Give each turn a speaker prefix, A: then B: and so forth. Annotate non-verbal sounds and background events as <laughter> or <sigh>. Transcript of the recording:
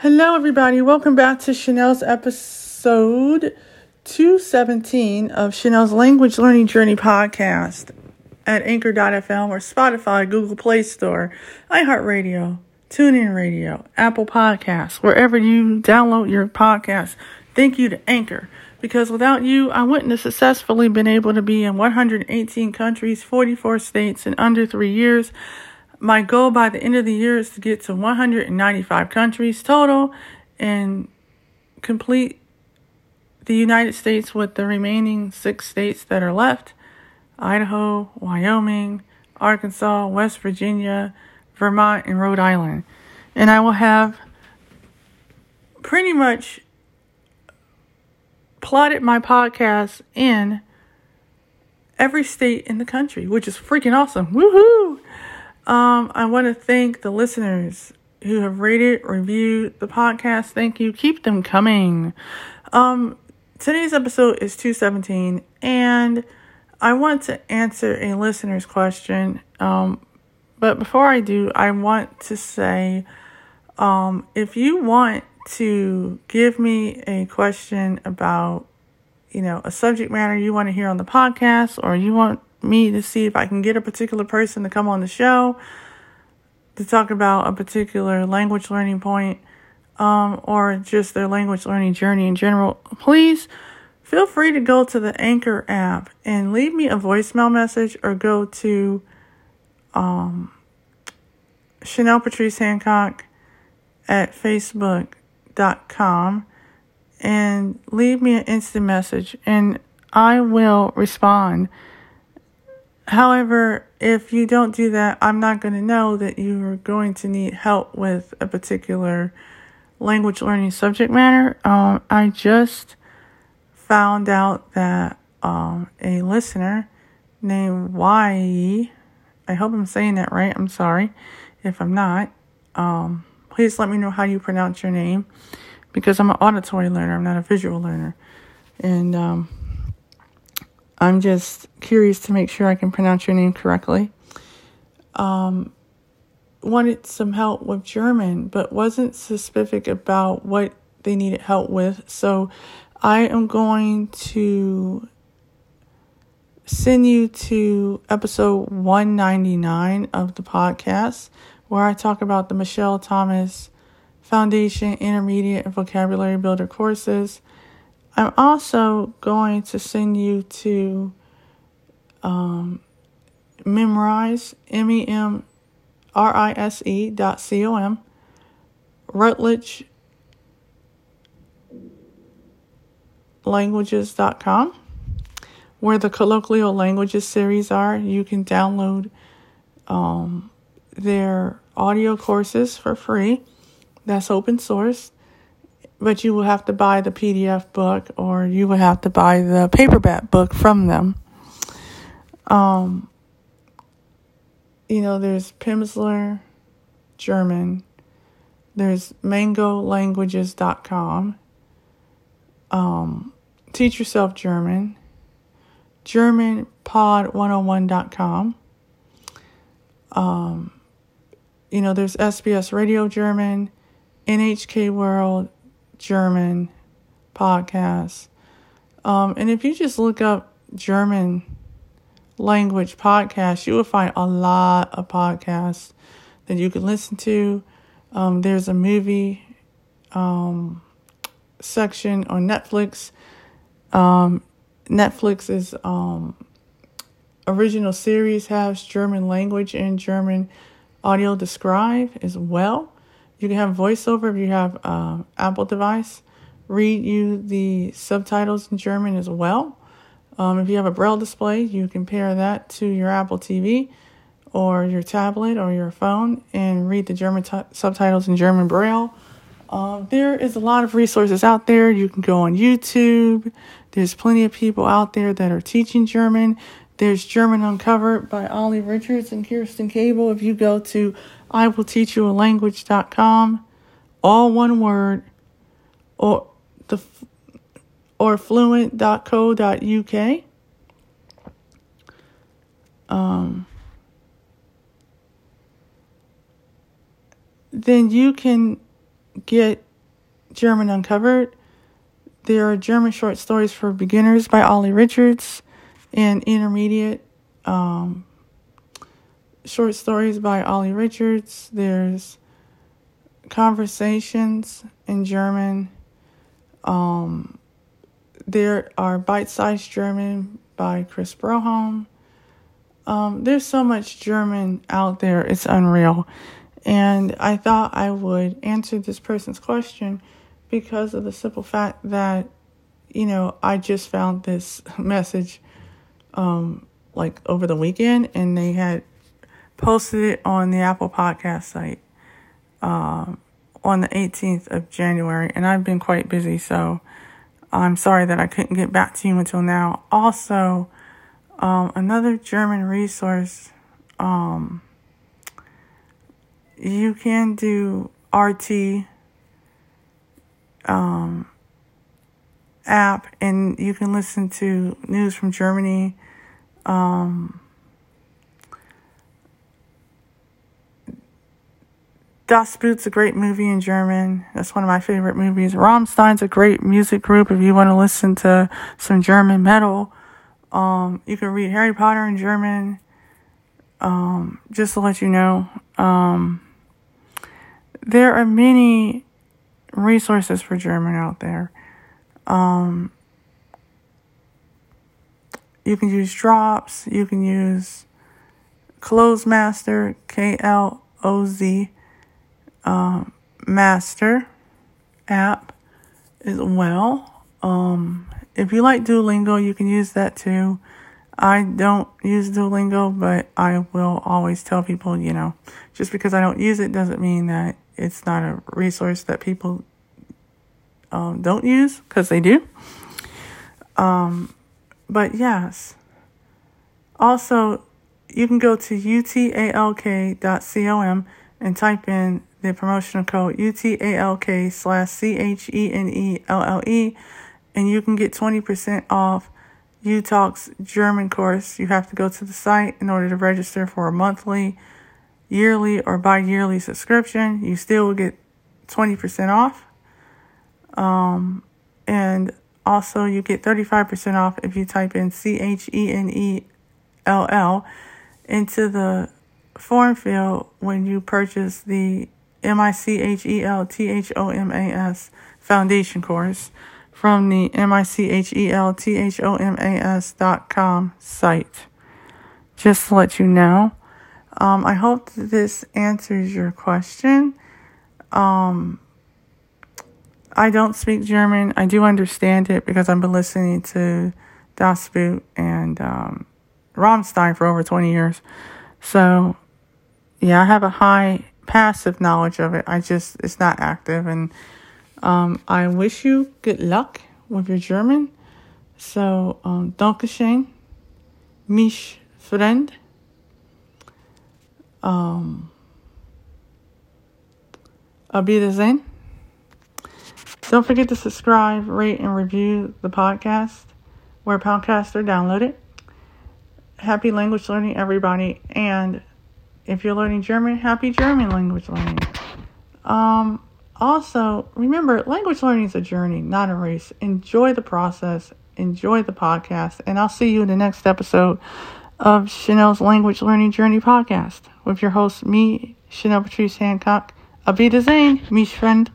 A: Hello, everybody. Welcome back to Chenelle's episode 217 of Chenelle's Language Learning Journey podcast at Anchor.fm or Spotify, Google Play Store, iHeartRadio, TuneIn Radio, Apple Podcasts, wherever you download your podcast. Thank you to Anchor because without you, I wouldn't have successfully been able to be in 118 countries, 44 states in under three years. My goal by the end of the year is to get to 195 countries total and complete the United States with the remaining six states that are left Idaho, Wyoming, Arkansas, West Virginia, Vermont, and Rhode Island. And I will have pretty much plotted my podcast in every state in the country, which is freaking awesome. Woohoo! Um, I want to thank the listeners who have rated, reviewed the podcast. Thank you. Keep them coming. Um, today's episode is 217, and I want to answer a listener's question. Um, but before I do, I want to say um, if you want to give me a question about, you know, a subject matter you want to hear on the podcast, or you want me to see if I can get a particular person to come on the show to talk about a particular language learning point, um, or just their language learning journey in general, please feel free to go to the Anchor app and leave me a voicemail message or go to um, Chenelle Patrice Hancock at facebook.com and leave me an instant message and I will respond. However, if you don't do that, I'm not going to know that you're going to need help with a particular language learning subject matter. Um, I just found out that um, a listener named Y, I hope I'm saying that right. I'm sorry if I'm not. Um, please let me know how you pronounce your name because I'm an auditory learner, I'm not a visual learner. And um, I'm just curious to make sure I can pronounce your name correctly. Um, wanted some help with German, but wasn't specific about what they needed help with. So I am going to send you to episode 199 of the podcast, where I talk about the Michel Thomas Foundation, Intermediate, and Vocabulary Builder courses. I'm also going to send you to um, Memrise, M E M R I S E dot C O M, Routledge languages.com where the colloquial languages series are. You can download um, their audio courses for free. That's open source but you will have to buy the PDF book or you will have to buy the paperback book from them. Um, you know, there's Pimsleur German, there's mangolanguages.com, um, Teach Yourself German, GermanPod101.com. Um, you know, there's SBS Radio German, NHK World, German podcasts. Um, and if you just look up German language podcasts, you will find a lot of podcasts that you can listen to. Um, there's a movie um, section on Netflix. Um, Netflix is um, original series has German language and German audio describe as well. You can have voiceover if you have uh, Apple device. Read you the subtitles in German as well. Um, if you have a braille display, you can pair that to your Apple TV or your tablet or your phone and read the German t- subtitles in German braille. Um, there is a lot of resources out there. You can go on YouTube. There's plenty of people out there that are teaching German. There's German Uncovered by Ollie Richards and Kerstin Cable. If you go to I will teach you a language.com, all one word, or the or fluent.co.uk. Um, then you can get German Uncovered. There are German short stories for beginners by Ollie Richards and intermediate um, short stories by Ollie Richards. There's conversations in German. Um, there are bite sized German by Chris Broholm. Um, there's so much German out there, it's unreal. And I thought I would answer this person's question because of the simple fact that, you know, I just found this <laughs> message um, like over the weekend and they had posted it on the Apple Podcast site um, on the 18th of January. And I've been quite busy, so I'm sorry that I couldn't get back to you until now. Also, um, another German resource, um, you can do RT um, app and you can listen to news from Germany. Um, Das Boot's a great movie in German. That's one of my favorite movies. Rammstein's a great music group if you want to listen to some German metal. Um, you can read Harry Potter in German. Um, just to let you know, um, there are many resources for German out there. Um, you can use Drops. You can use Klozmaster, K L O Z uh, Master app as well. Um, if you like Duolingo, you can use that too. I don't use Duolingo, but I will always tell people, you know, just because I don't use it doesn't mean that it's not a resource that people um, don't use because they do. Um, but yes. Also, you can go to utalk.com and type in the promotional code UTALK slash C H E N E L L E, and you can get 20% off UTalk's German course. You have to go to the site in order to register for a monthly, yearly, or bi yearly subscription. You still will get 20% off. Um, and also, you get 35% off if you type in C H E N E L L into the form field when you purchase the M I C H E L T H O M A S foundation course from the M I C H E L T H O M A S dot com site. Just to let you know. Um, I hope this answers your question. Um, I don't speak German. I do understand it because I've been listening to Das Boot and um, Rammstein for over 20 years. So, yeah, I have a high passive knowledge of it. I just, it's not active. And um, I wish you good luck with your German. So, um, Dankeschön, mich friend. Um, Auf Wiedersehen. Don't forget to subscribe, rate, and review the podcast where podcasts are downloaded. Happy language learning, everybody. And if you're learning German, happy German language learning. Um, also, remember, language learning is a journey, not a race. Enjoy the process, enjoy the podcast, and I'll see you in the next episode of Chenelle's Language Learning Journey podcast with your host, me, Chenelle Patrice Hancock. Auf Wiedersehen, mich friend.